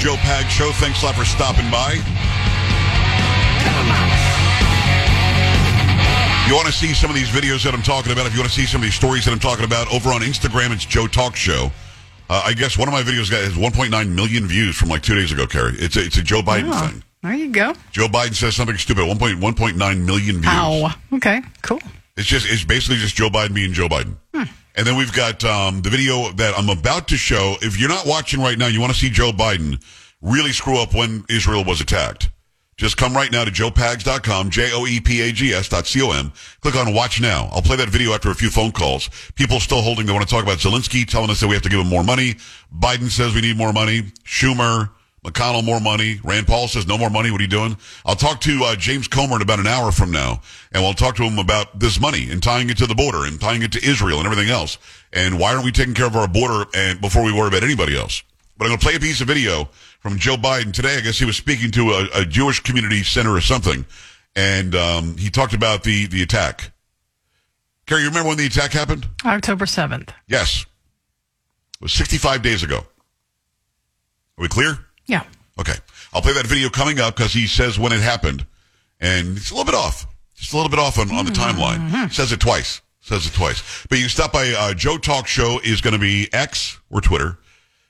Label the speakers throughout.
Speaker 1: Joe Pags Show. Thanks a lot for stopping by. You want to see some of these videos that I'm talking about? If you want to see some of these stories that I'm talking about, over on Instagram, it's Joe Talk Show. Uh, I guess one of my videos got has 1.9 million views from like two days ago, Carrie. It's a, it's a Joe Biden
Speaker 2: Oh,
Speaker 1: thing.
Speaker 2: there you go.
Speaker 1: Joe Biden says something stupid. 1.1.9 million views.
Speaker 2: Ow. Okay, cool.
Speaker 1: It's just it's basically just Joe Biden being Joe Biden. And then we've got um, the video that I'm about to show. If you're not watching right now, you want to see Joe Biden really screw up when Israel was attacked. Just come right now to joepags.com, J-O-E-P-A-G-S dot C-O-M. Click on watch now. I'll play that video after a few phone calls. People still holding, they want to talk about Zelensky, telling us that we have to give him more money. Biden says we need more money. Schumer, McConnell more money. Rand Paul says no more money. What are you doing? I'll talk to uh, James Comer in about an hour from now, and we'll talk to him about this money and tying it to the border and tying it to Israel and everything else. And why aren't we taking care of our border and before we worry about anybody else? But I'm going to play a piece of video from Joe Biden today. I guess he was speaking to a, a Jewish community center or something, and um, he talked about the the attack. Carrie, you remember when the attack happened?
Speaker 2: October 7th.
Speaker 1: Yes, it was 65 days ago. Are we clear?
Speaker 2: Yeah.
Speaker 1: Okay. I'll play that video coming up because he says when it happened. And it's a little bit off. Just a little bit off on, on the timeline. Says it twice. Says it twice. But you stop by uh, Joe Talk Show is going to be X or Twitter.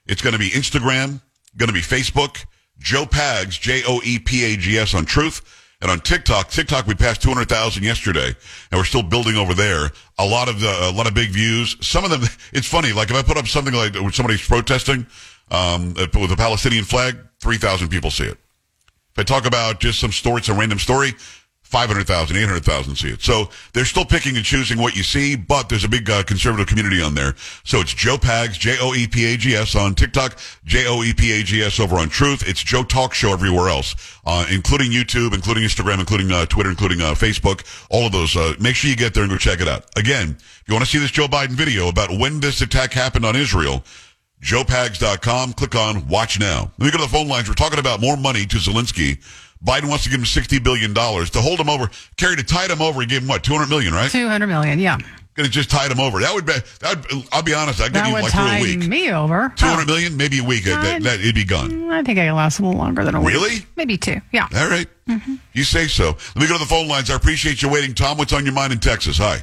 Speaker 1: It's going to be Instagram, going to be Facebook, Joe Pags, J O E P A G S on Truth. And on TikTok, TikTok we passed 200,000 yesterday, and we're still building over there. A lot of the, a lot of big views. Some of them, it's funny. Like if I put up something like when somebody's protesting um, with a Palestinian flag, 3,000 people see it. If I talk about just some story, some random story, 500,000, 800,000 see it. So they're still picking and choosing what you see, but there's a big uh, conservative community on there. So it's Joe Pags, J-O-E-P-A-G-S on TikTok, J-O-E-P-A-G-S over on Truth. It's Joe Talk Show everywhere else, uh, including YouTube, including Instagram, including uh, Twitter, including uh, Facebook, all of those. Uh, make sure you get there and go check it out. Again, if you want to see this Joe Biden video about when this attack happened on Israel, joepags.com. Click on watch now. Let me go to the phone lines. We're talking about more money to Zelensky. Biden wants to give him $60 billion to hold him over. Carrie to tide him over. He gave him what? 200 million, right?
Speaker 2: 200 million. Yeah.
Speaker 1: Gonna just tide him over. That would be, that would, I'll be honest. I'd give
Speaker 2: That
Speaker 1: you
Speaker 2: would
Speaker 1: like through a
Speaker 2: tie
Speaker 1: week.
Speaker 2: me over.
Speaker 1: 200 million, maybe a week. That,
Speaker 2: I'd-
Speaker 1: that, it'd be gone.
Speaker 2: Oh, I think I can last a little longer than a week.
Speaker 1: Really?
Speaker 2: Maybe two. Yeah.
Speaker 1: All right. Mm-hmm. You say so. Let me go to the phone lines. I appreciate you waiting. Tom, what's on your mind in Texas? Hi.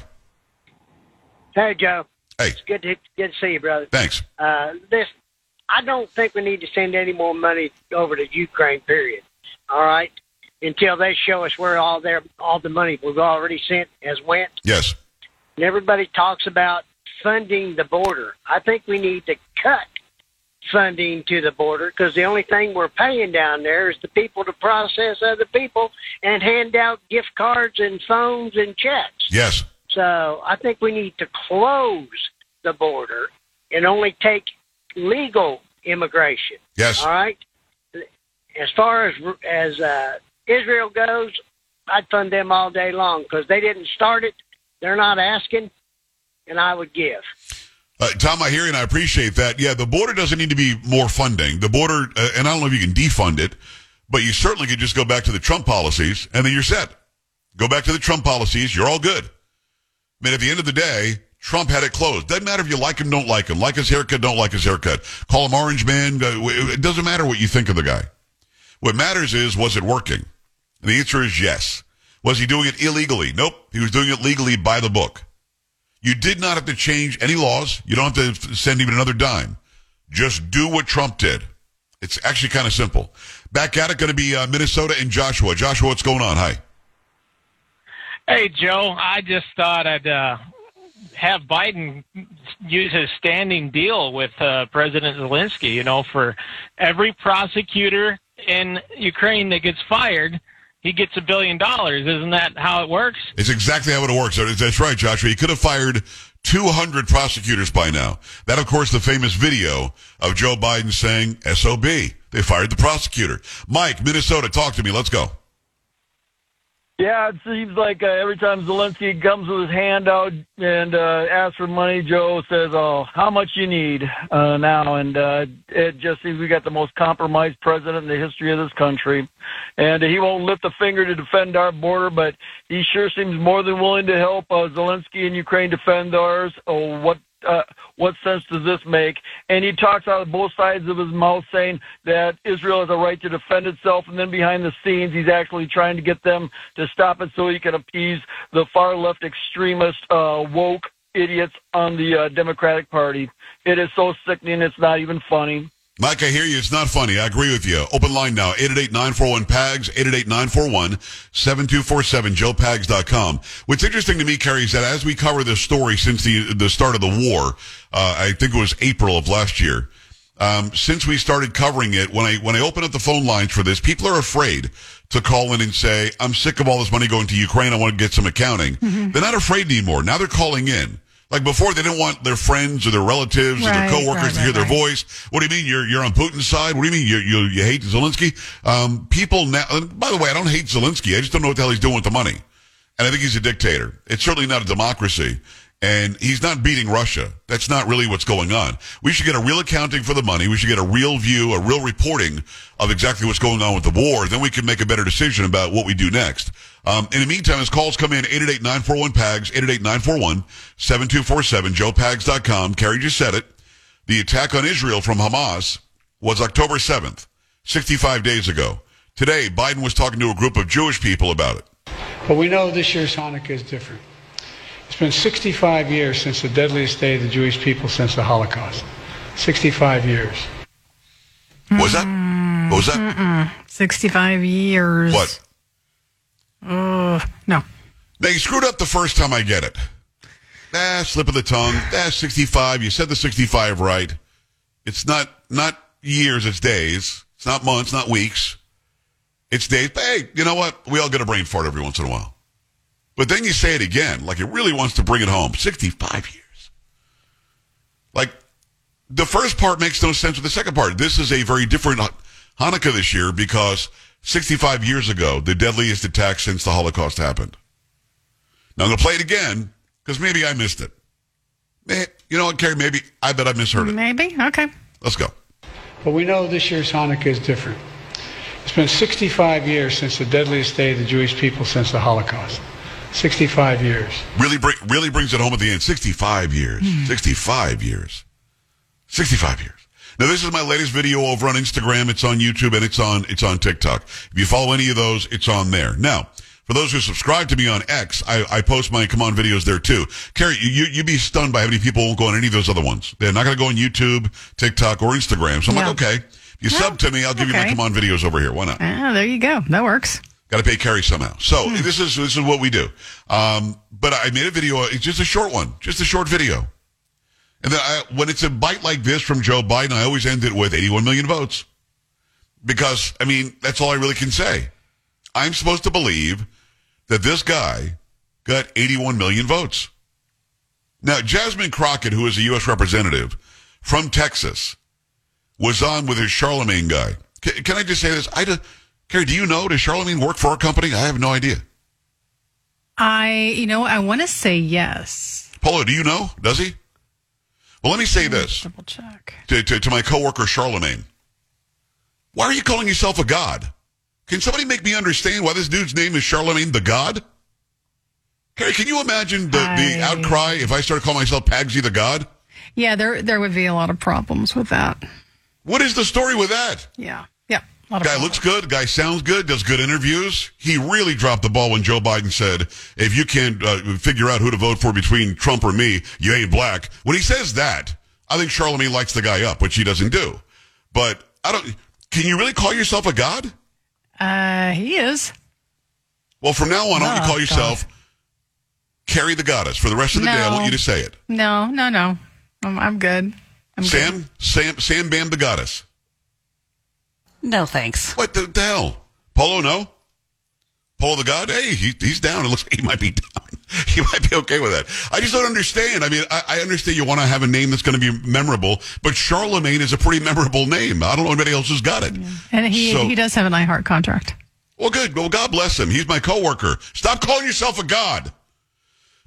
Speaker 3: Hey, Joe.
Speaker 1: Hey,
Speaker 3: It's good to good to see you, brother.
Speaker 1: thanks.
Speaker 3: Uh, this, I don't think we need to send any more money over to Ukraine. Period. All right, until they show us where all their all the money we've already sent has went.
Speaker 1: Yes.
Speaker 3: And everybody talks about funding the border. I think we need to cut funding to the border because the only thing we're paying down there is the people to process other people and hand out gift cards and phones and checks.
Speaker 1: Yes.
Speaker 3: So I think we need to close the border and only take legal immigration.
Speaker 1: Yes.
Speaker 3: All right. As far as as uh, Israel goes, I'd fund them all day long because they didn't start it. They're not asking, and I would give.
Speaker 1: Uh, Tom, I hear you and I appreciate that. Yeah, the border doesn't need to be more funding. The border, uh, and I don't know if you can defund it, but you certainly could just go back to the Trump policies and then you're set. Go back to the Trump policies. You're all good. Mean, at the end of the day, Trump had it closed. Doesn't matter if you like him, don't like him. Like his haircut, don't like his haircut. Call him Orange Man. It doesn't matter what you think of the guy. What matters is, was it working? And the answer is yes. Was he doing it illegally? Nope. He was doing it legally by the book. You did not have to change any laws. You don't have to send even another dime. Just do what Trump did. It's actually kind of simple. Back at it, going to be uh, Minnesota and Joshua. Joshua, what's going on? Hi.
Speaker 4: Hey, Joe, I just thought I'd uh, have Biden use his standing deal with uh, President Zelensky, you know, for every prosecutor in Ukraine that gets fired, he gets a billion dollars. Isn't that how it works?
Speaker 1: It's exactly how it works. That's right, Joshua. He could have fired 200 prosecutors by now. That, of course, the famous video of Joe Biden saying, SOB. They fired the prosecutor. Mike, Minnesota, talk to me. Let's go.
Speaker 5: Yeah, it seems like uh, every time Zelensky comes with his hand out and uh, asks for money, Joe says, "Oh, how much you need uh, now?" And uh, it just seems we got the most compromised president in the history of this country, and he won't lift a finger to defend our border, but he sure seems more than willing to help uh, Zelensky and Ukraine defend ours. Oh, what uh, what sense does this make? And he talks out of both sides of his mouth, saying that Israel has a right to defend itself, and then behind the scenes, he's actually trying to get them to stop it so he can appease the far left extremist uh, woke idiots on the uh, Democratic Party. It is so sickening; it's not even funny.
Speaker 1: Mike, I hear you. It's not funny. I agree with you. Open line now, 888-941-PAGS, 888-941-7247, joepags.com. What's interesting to me, Carrie, is that as we cover this story since the, the start of the war, uh, I think it was April of last year, um, since we started covering it, when I, when I open up the phone lines for this, people are afraid to call in and say, I'm sick of all this money going to Ukraine. I want to get some accounting. They're not afraid anymore. Now they're calling in. Like before, they didn't want their friends or their relatives or their coworkers
Speaker 2: right,
Speaker 1: to hear
Speaker 2: right,
Speaker 1: their
Speaker 2: right.
Speaker 1: voice. What do you mean you're you're on Putin's side? What do you mean you you you hate Zelensky? Um, people now. and By the way, I don't hate Zelensky. I just don't know what the hell he's doing with the money, and I think he's a dictator. It's certainly not a democracy, and he's not beating Russia. That's not really what's going on. We should get a real accounting for the money. We should get a real view, a real reporting of exactly what's going on with the war. Then we can make a better decision about what we do next. Um, in the meantime, as calls come in, 888-941-PAGS, 888-941-7247, joepags.com. Carrie just said it. The attack on Israel from Hamas was October 7th, 65 days ago. Today, Biden was talking to a group of Jewish people about it.
Speaker 6: But we know this year's Hanukkah is different. It's been 65 years since the deadliest day of the Jewish people since the Holocaust. 65 years.
Speaker 1: What was that? What was that?
Speaker 2: 65 years.
Speaker 1: What?
Speaker 2: Uh, no.
Speaker 1: They screwed up the first time I get it. Ah, slip of the tongue. Ah, 65. You said the 65 right. It's not, not years, it's days. It's not months, not weeks. It's days. But hey, you know what? We all get a brain fart every once in a while. But then you say it again, like it really wants to bring it home. 65 years. Like, the first part makes no sense with the second part. This is a very different Hanukkah this year because 65 years ago, the deadliest attack since the Holocaust happened. Now I'm going to play it again because maybe I missed it. You know what, Carrie? Maybe I bet I misheard it.
Speaker 2: Maybe. Okay.
Speaker 1: Let's go.
Speaker 6: But we know this year's Hanukkah is different. It's been 65 years since the deadliest day of the Jewish people since the Holocaust. 65 years.
Speaker 1: Really, bring, really brings it home at the end. 65 years. 65 years. 65 years. Now this is my latest video over on Instagram. It's on YouTube and it's on it's on TikTok. If you follow any of those, it's on there. Now, for those who subscribe to me on X, I, I post my come on videos there too. Carrie, you, you you'd be stunned by how many people won't go on any of those other ones. They're not going to go on YouTube, TikTok, or Instagram. So I'm
Speaker 2: Yeah.
Speaker 1: like, okay, if you sub to me, I'll give you my come on videos over here. Why not?
Speaker 2: Ah, there you go. That works.
Speaker 1: Got to pay Carrie somehow. So
Speaker 2: Hmm.
Speaker 1: this is this is what we do. Um, but I made a video. It's just a short one, just a short video. And then I, when it's a bite like this from Joe Biden, I always end it with 81 million votes. Because, I mean, that's all I really can say. I'm supposed to believe that this guy got 81 million votes. Now, Jasmine Crockett, who is a U.S. representative from Texas, was on with his Charlemagne guy. Can, can I just say this? I just, Carrie, do you know, does Charlemagne work for our company? I have no idea.
Speaker 2: I, you know, I want to say yes.
Speaker 1: Polo, do you know? Does he? Well, let me say this
Speaker 2: Double check.
Speaker 1: to, to, to my coworker Charlemagne. Why are you calling yourself a god? Can somebody make me understand why this dude's name is Charlemagne the God? Carrie, can you imagine the, the outcry if I started calling myself Pagsy the God?
Speaker 2: Yeah, there there would be a lot of problems with that.
Speaker 1: What is the story with that?
Speaker 2: Yeah.
Speaker 1: Guy looks good. Guy sounds good. Does good interviews. He really dropped the ball when Joe Biden said, "If you can't uh, figure out who to vote for between Trump or me, you ain't black." When he says that, I think Charlemagne likes the guy up, which he doesn't do. But I don't. Can you really call yourself a god?
Speaker 2: Uh, he is.
Speaker 1: Well, from now on, I want you
Speaker 2: Oh,
Speaker 1: call yourself Carrie the Goddess. For the rest of the day, I want you to say it.
Speaker 2: No, no, no. I'm, I'm good. I'm good.
Speaker 1: Sam, Sam, Sam Bam the Goddess.
Speaker 7: No thanks.
Speaker 1: What the, the hell? Polo, no? Polo the God? Hey, he, he's down. It looks like he might be down. He might be okay with that. I just don't understand. I mean, I, I understand you want to have a name that's going to be memorable, but Charlemagne is a pretty memorable name. I don't know anybody else who's got it.
Speaker 2: And he
Speaker 1: So-
Speaker 2: he does have an iHeart contract.
Speaker 1: Well, good. Well, God bless him. He's my coworker. Stop calling yourself a god.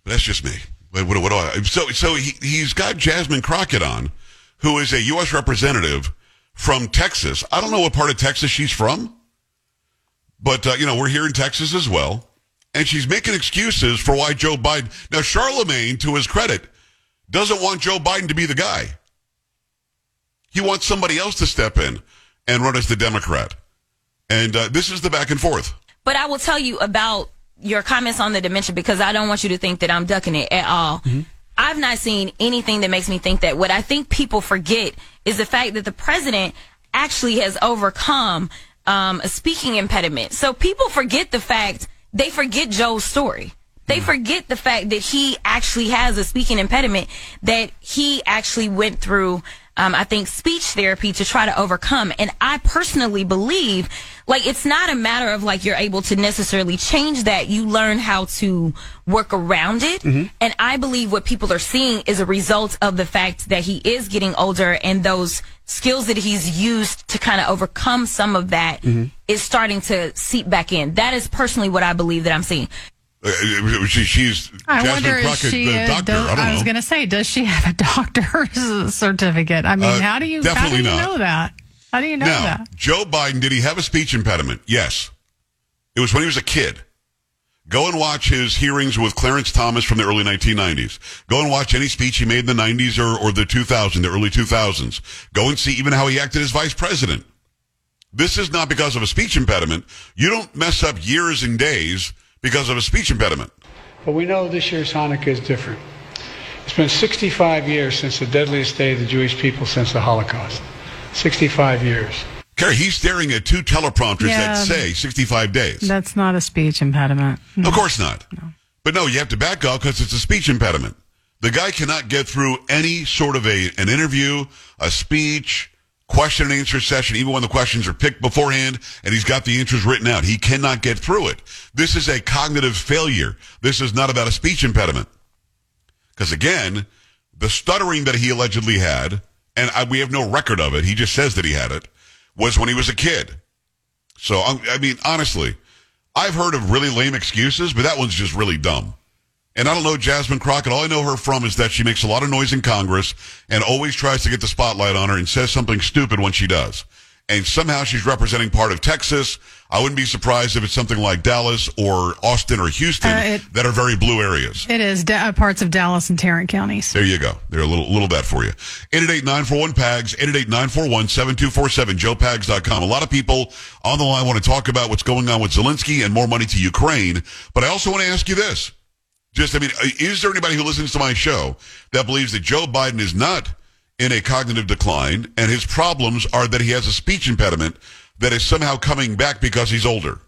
Speaker 1: But that's just me. What, what, what do I? So, so he, he's got Jasmine Crockett on, who is a U.S. representative from Texas. I don't know what part of Texas she's from, but uh, you know we're here in Texas as well, and she's making excuses for why Joe Biden. Now, Charlemagne, to his credit, doesn't want Joe Biden to be the guy. He wants somebody else to step in and run as the Democrat. And uh, this is the back and forth.
Speaker 8: But I will tell you about your comments on the dementia because I don't want you to think that I'm ducking it at all. I've not seen anything that makes me think that. What I think people forget is the fact that the president actually has overcome um, a speaking impediment. So people forget the fact, they forget Joe's story. They forget the fact that he actually has a speaking impediment, that he actually went through, um, I think, speech therapy to try to overcome. And I personally believe, like, it's not a matter of like you're able to necessarily change that. You learn how to work around it. And I believe what people are seeing is a result of the fact that he is getting older and those skills that he's used to kind of overcome some of that is starting to seep back in. That is personally what I believe that I'm seeing.
Speaker 1: Uh, she, she's
Speaker 2: I
Speaker 1: Jasmine
Speaker 2: wonder
Speaker 1: Crockett,
Speaker 2: she.
Speaker 1: the doctor.
Speaker 2: does-
Speaker 1: I don't
Speaker 2: was going to say, does she have a doctor's certificate? I mean,
Speaker 1: Uh,
Speaker 2: how do you how do you
Speaker 1: not.
Speaker 2: know that? How do you know
Speaker 1: now,
Speaker 2: that?
Speaker 1: Joe Biden, did he have a speech impediment? Yes. It was when he was a kid. Go and watch his hearings with Clarence Thomas from the early 1990s. Go and watch any speech he made in the 90s or, or the 2000s, the early 2000s. Go and see even how he acted as vice president. This is not because of a speech impediment. You don't mess up years and days because of a speech impediment.
Speaker 6: But we know this year's Hanukkah is different. It's been 65 years since the deadliest day of the Jewish people since the Holocaust. 65 years.
Speaker 1: Carrie, he's staring at two teleprompters
Speaker 2: Yeah.
Speaker 1: that say 65 days.
Speaker 2: That's not a speech impediment.
Speaker 1: Of course not. But no, you have to back up because it's a speech impediment. The guy cannot get through any sort of a an interview, a speech, question and answer session, even when the questions are picked beforehand and he's got the answers written out. He cannot get through it. This is a cognitive failure. This is not about a speech impediment. Because again, the stuttering that he allegedly had, and I, we have no record of it, he just says that he had it, was when he was a kid. So, um, I mean, honestly, I've heard of really lame excuses, but that one's just really dumb. And I don't know Jasmine Crockett. All I know her from is that she makes a lot of noise in Congress and always tries to get the spotlight on her and says something stupid when she does. And somehow she's representing part of Texas. I wouldn't be surprised if it's something like Dallas or Austin or Houston
Speaker 2: Uh, it-
Speaker 1: that are very blue areas.
Speaker 2: It is da- uh, parts of Dallas and Tarrant counties.
Speaker 1: There you go. There a little little bit for you. 888-941-PAGS, 888-941-7247, joepags.com. A lot of people on the line want to talk about what's going on with Zelensky and more money to Ukraine. But I also want to ask you this. Just, I mean, uh, is there anybody who listens to my show that believes that Joe Biden is not in a cognitive decline and his problems are that he has a speech impediment that is somehow coming back because he's older?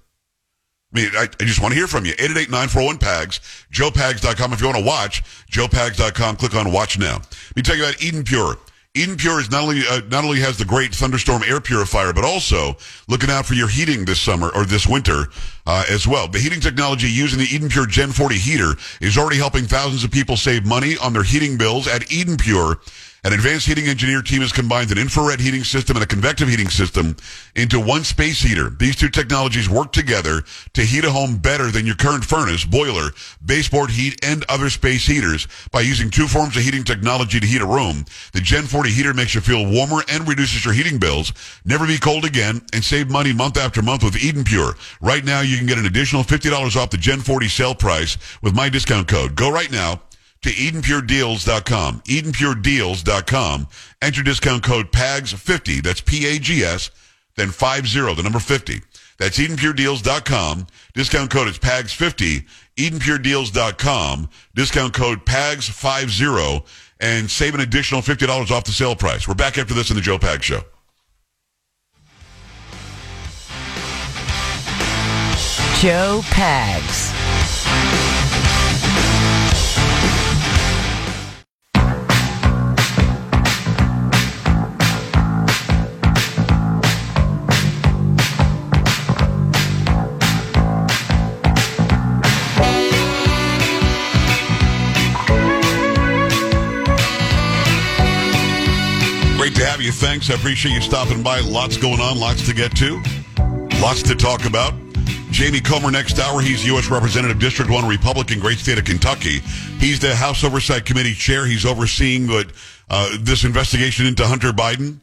Speaker 1: I mean, I, I just want to hear from you. 888-941-PAGS, joepags.com. If you want to watch, joepags.com, click on watch now. Let me tell you about Eden Pure. Eden Pure is not only, uh, not only has the great thunderstorm air purifier, but also looking out for your heating this summer or this winter, uh, as well. The heating technology used in the Eden Pure Gen 40 heater is already helping thousands of people save money on their heating bills at Eden Pure. An advanced heating engineer team has combined an infrared heating system and a convective heating system into one space heater. These two technologies work together to heat a home better than your current furnace, boiler, baseboard heat, and other space heaters. By using two forms of heating technology to heat a room, the Gen 40 heater makes you feel warmer and reduces your heating bills. Never be cold again and save money month after month with Eden Pure. Right now, you can get an additional $50 off the Gen 40 sale price with my discount code. Go right now to EdenPureDeals.com. EdenPureDeals.com. Enter discount code PAGS50. That's P-A-G-S, then 50, the number 50. That's EdenPureDeals.com. Discount code is PAGS50. EdenPureDeals.com. Discount code PAGS50 and save an additional $50 off the sale price. We're back after this in the Joe Pags Show.
Speaker 7: Joe Pags.
Speaker 1: Thanks. I appreciate you stopping by. Lots going on, lots to get to, lots to talk about. Jamie Comer next hour. He's U.S. Representative District 1 Republican, great state of Kentucky. He's the House Oversight Committee chair. He's overseeing what, uh, this investigation into Hunter Biden.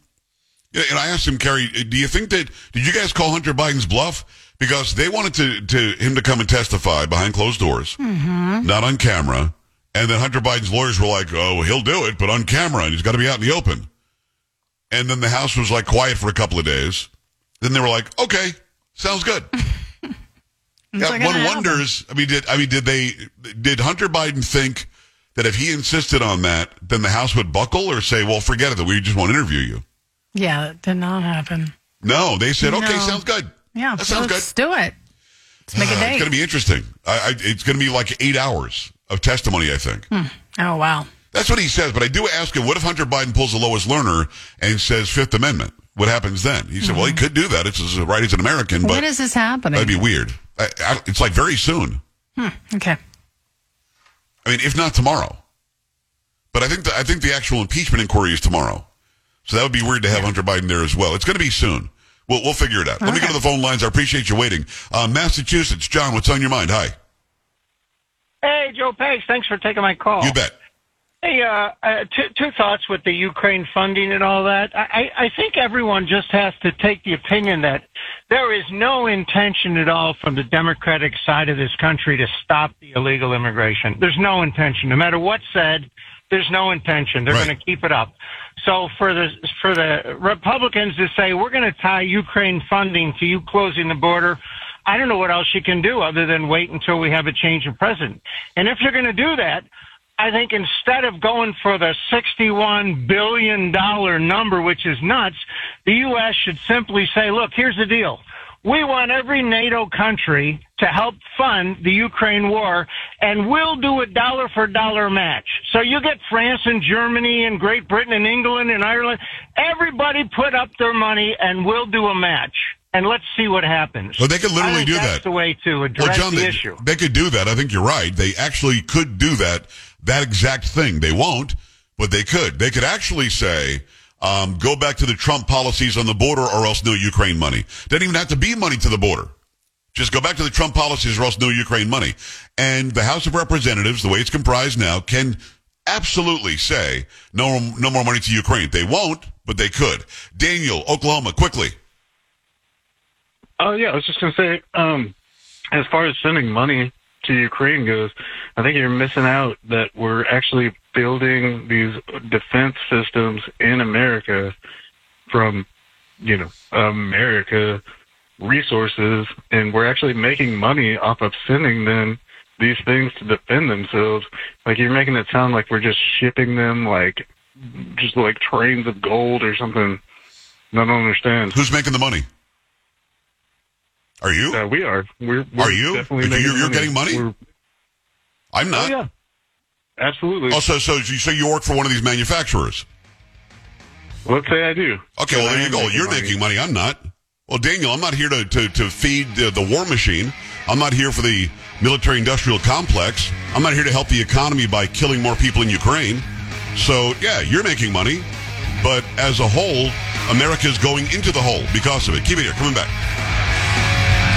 Speaker 1: And I asked him, Carrie, do you think that, did you guys call Hunter Biden's bluff? Because they wanted to, to him to come and testify behind closed doors, not on camera. And then Hunter Biden's lawyers were like, oh, he'll do it, but on camera, and he's got to be out in the open. And then the House was like quiet for a couple of days. Then they were like, okay, sounds good. yeah,
Speaker 2: not gonna
Speaker 1: one
Speaker 2: happen.
Speaker 1: wonders. I mean, did I mean did they did Hunter Biden think that if he insisted on that, then the House would buckle or say, well, forget it, that we just won't interview you?
Speaker 2: Yeah, that did not happen.
Speaker 1: No, they said, okay,
Speaker 2: No.
Speaker 1: sounds good.
Speaker 2: Yeah,
Speaker 1: that
Speaker 2: so
Speaker 1: sounds good.
Speaker 2: let's do it. Let's make a
Speaker 1: Uh,
Speaker 2: date.
Speaker 1: It's going to be interesting. I, I, it's going to be like eight hours of testimony, I think.
Speaker 2: oh wow.
Speaker 1: That's what he says. But I do ask him, what if Hunter Biden pulls the Lois Lerner and says Fifth Amendment? What happens then? He said, well, he could do that. It's his right as an American, but
Speaker 2: when is this happening?
Speaker 1: that'd be weird. I, I, it's like very soon.
Speaker 2: okay.
Speaker 1: I mean, if not tomorrow. But I think the, I think the actual impeachment inquiry is tomorrow. So that would be weird to have Hunter Biden there as well. It's going to be soon. We'll, we'll figure it out. Let me go to the phone lines. I appreciate you waiting. Uh, Massachusetts, John, what's on your mind? Hi.
Speaker 9: Hey, Joe Pags, thanks for taking my call.
Speaker 1: You bet.
Speaker 9: Hey, uh, uh, two, two thoughts with the Ukraine funding and all that. I, I think everyone just has to take the opinion that there is no intention at all from the Democratic side of this country to stop the illegal immigration. There's no intention. No matter what's said, there's no intention. They're
Speaker 1: Right.
Speaker 9: going to keep it up. So for the for the Republicans to say we're going to tie Ukraine funding to you closing the border, I don't know what else you can do other than wait until we have a change of president. And if you're going to do that, I think instead of going for the $61 billion number, which is nuts, the U.S. should simply say, look, here's the deal. We want every NATO country to help fund the Ukraine war, and we'll do a dollar for dollar match. So you get France and Germany and Great Britain and England and Ireland. Everybody put up their money, and we'll do a match. And let's see what happens.
Speaker 1: Well, they could literally do
Speaker 9: that's
Speaker 1: that.
Speaker 9: That's the way to address
Speaker 1: Well, John,
Speaker 9: the
Speaker 1: they,
Speaker 9: issue.
Speaker 1: they could do that. I think you're right. They actually could do that, that exact thing. They won't, but they could. They could actually say, um, go back to the Trump policies on the border or else no Ukraine money. Doesn't even have to be money to the border. Just go back to the Trump policies or else no Ukraine money. And the House of Representatives, the way it's comprised now, can absolutely say no, no more money to Ukraine. They won't, but they could. Daniel, Oklahoma, quickly.
Speaker 10: Oh yeah, I was just gonna say, um, as far as sending money to Ukraine goes, I think you're missing out that we're actually building these defense systems in America from, you know, America resources, and we're actually making money off of sending them these things to defend themselves. Like you're making it sound like we're just shipping them like, just like trains of gold or something. I don't understand.
Speaker 1: Who's making the money? Are you?
Speaker 10: Uh, we are. We're, we're
Speaker 1: Are you?
Speaker 10: Definitely
Speaker 1: You're- you're getting money?
Speaker 10: We're-
Speaker 1: I'm
Speaker 10: oh
Speaker 1: not.
Speaker 10: yeah, absolutely.
Speaker 1: Also, so you say you work for one of these manufacturers?
Speaker 10: Let's say I do.
Speaker 1: Okay, well there you go.
Speaker 10: making
Speaker 1: You're
Speaker 10: money.
Speaker 1: making money. I'm not. Well, Daniel, I'm not here to to, to feed uh, the war machine. I'm not here for the military-industrial complex. I'm not here to help the economy by killing more people in Ukraine. So yeah, you're making money, but as a whole, America's going into the hole because of it. Keep it here. Coming back.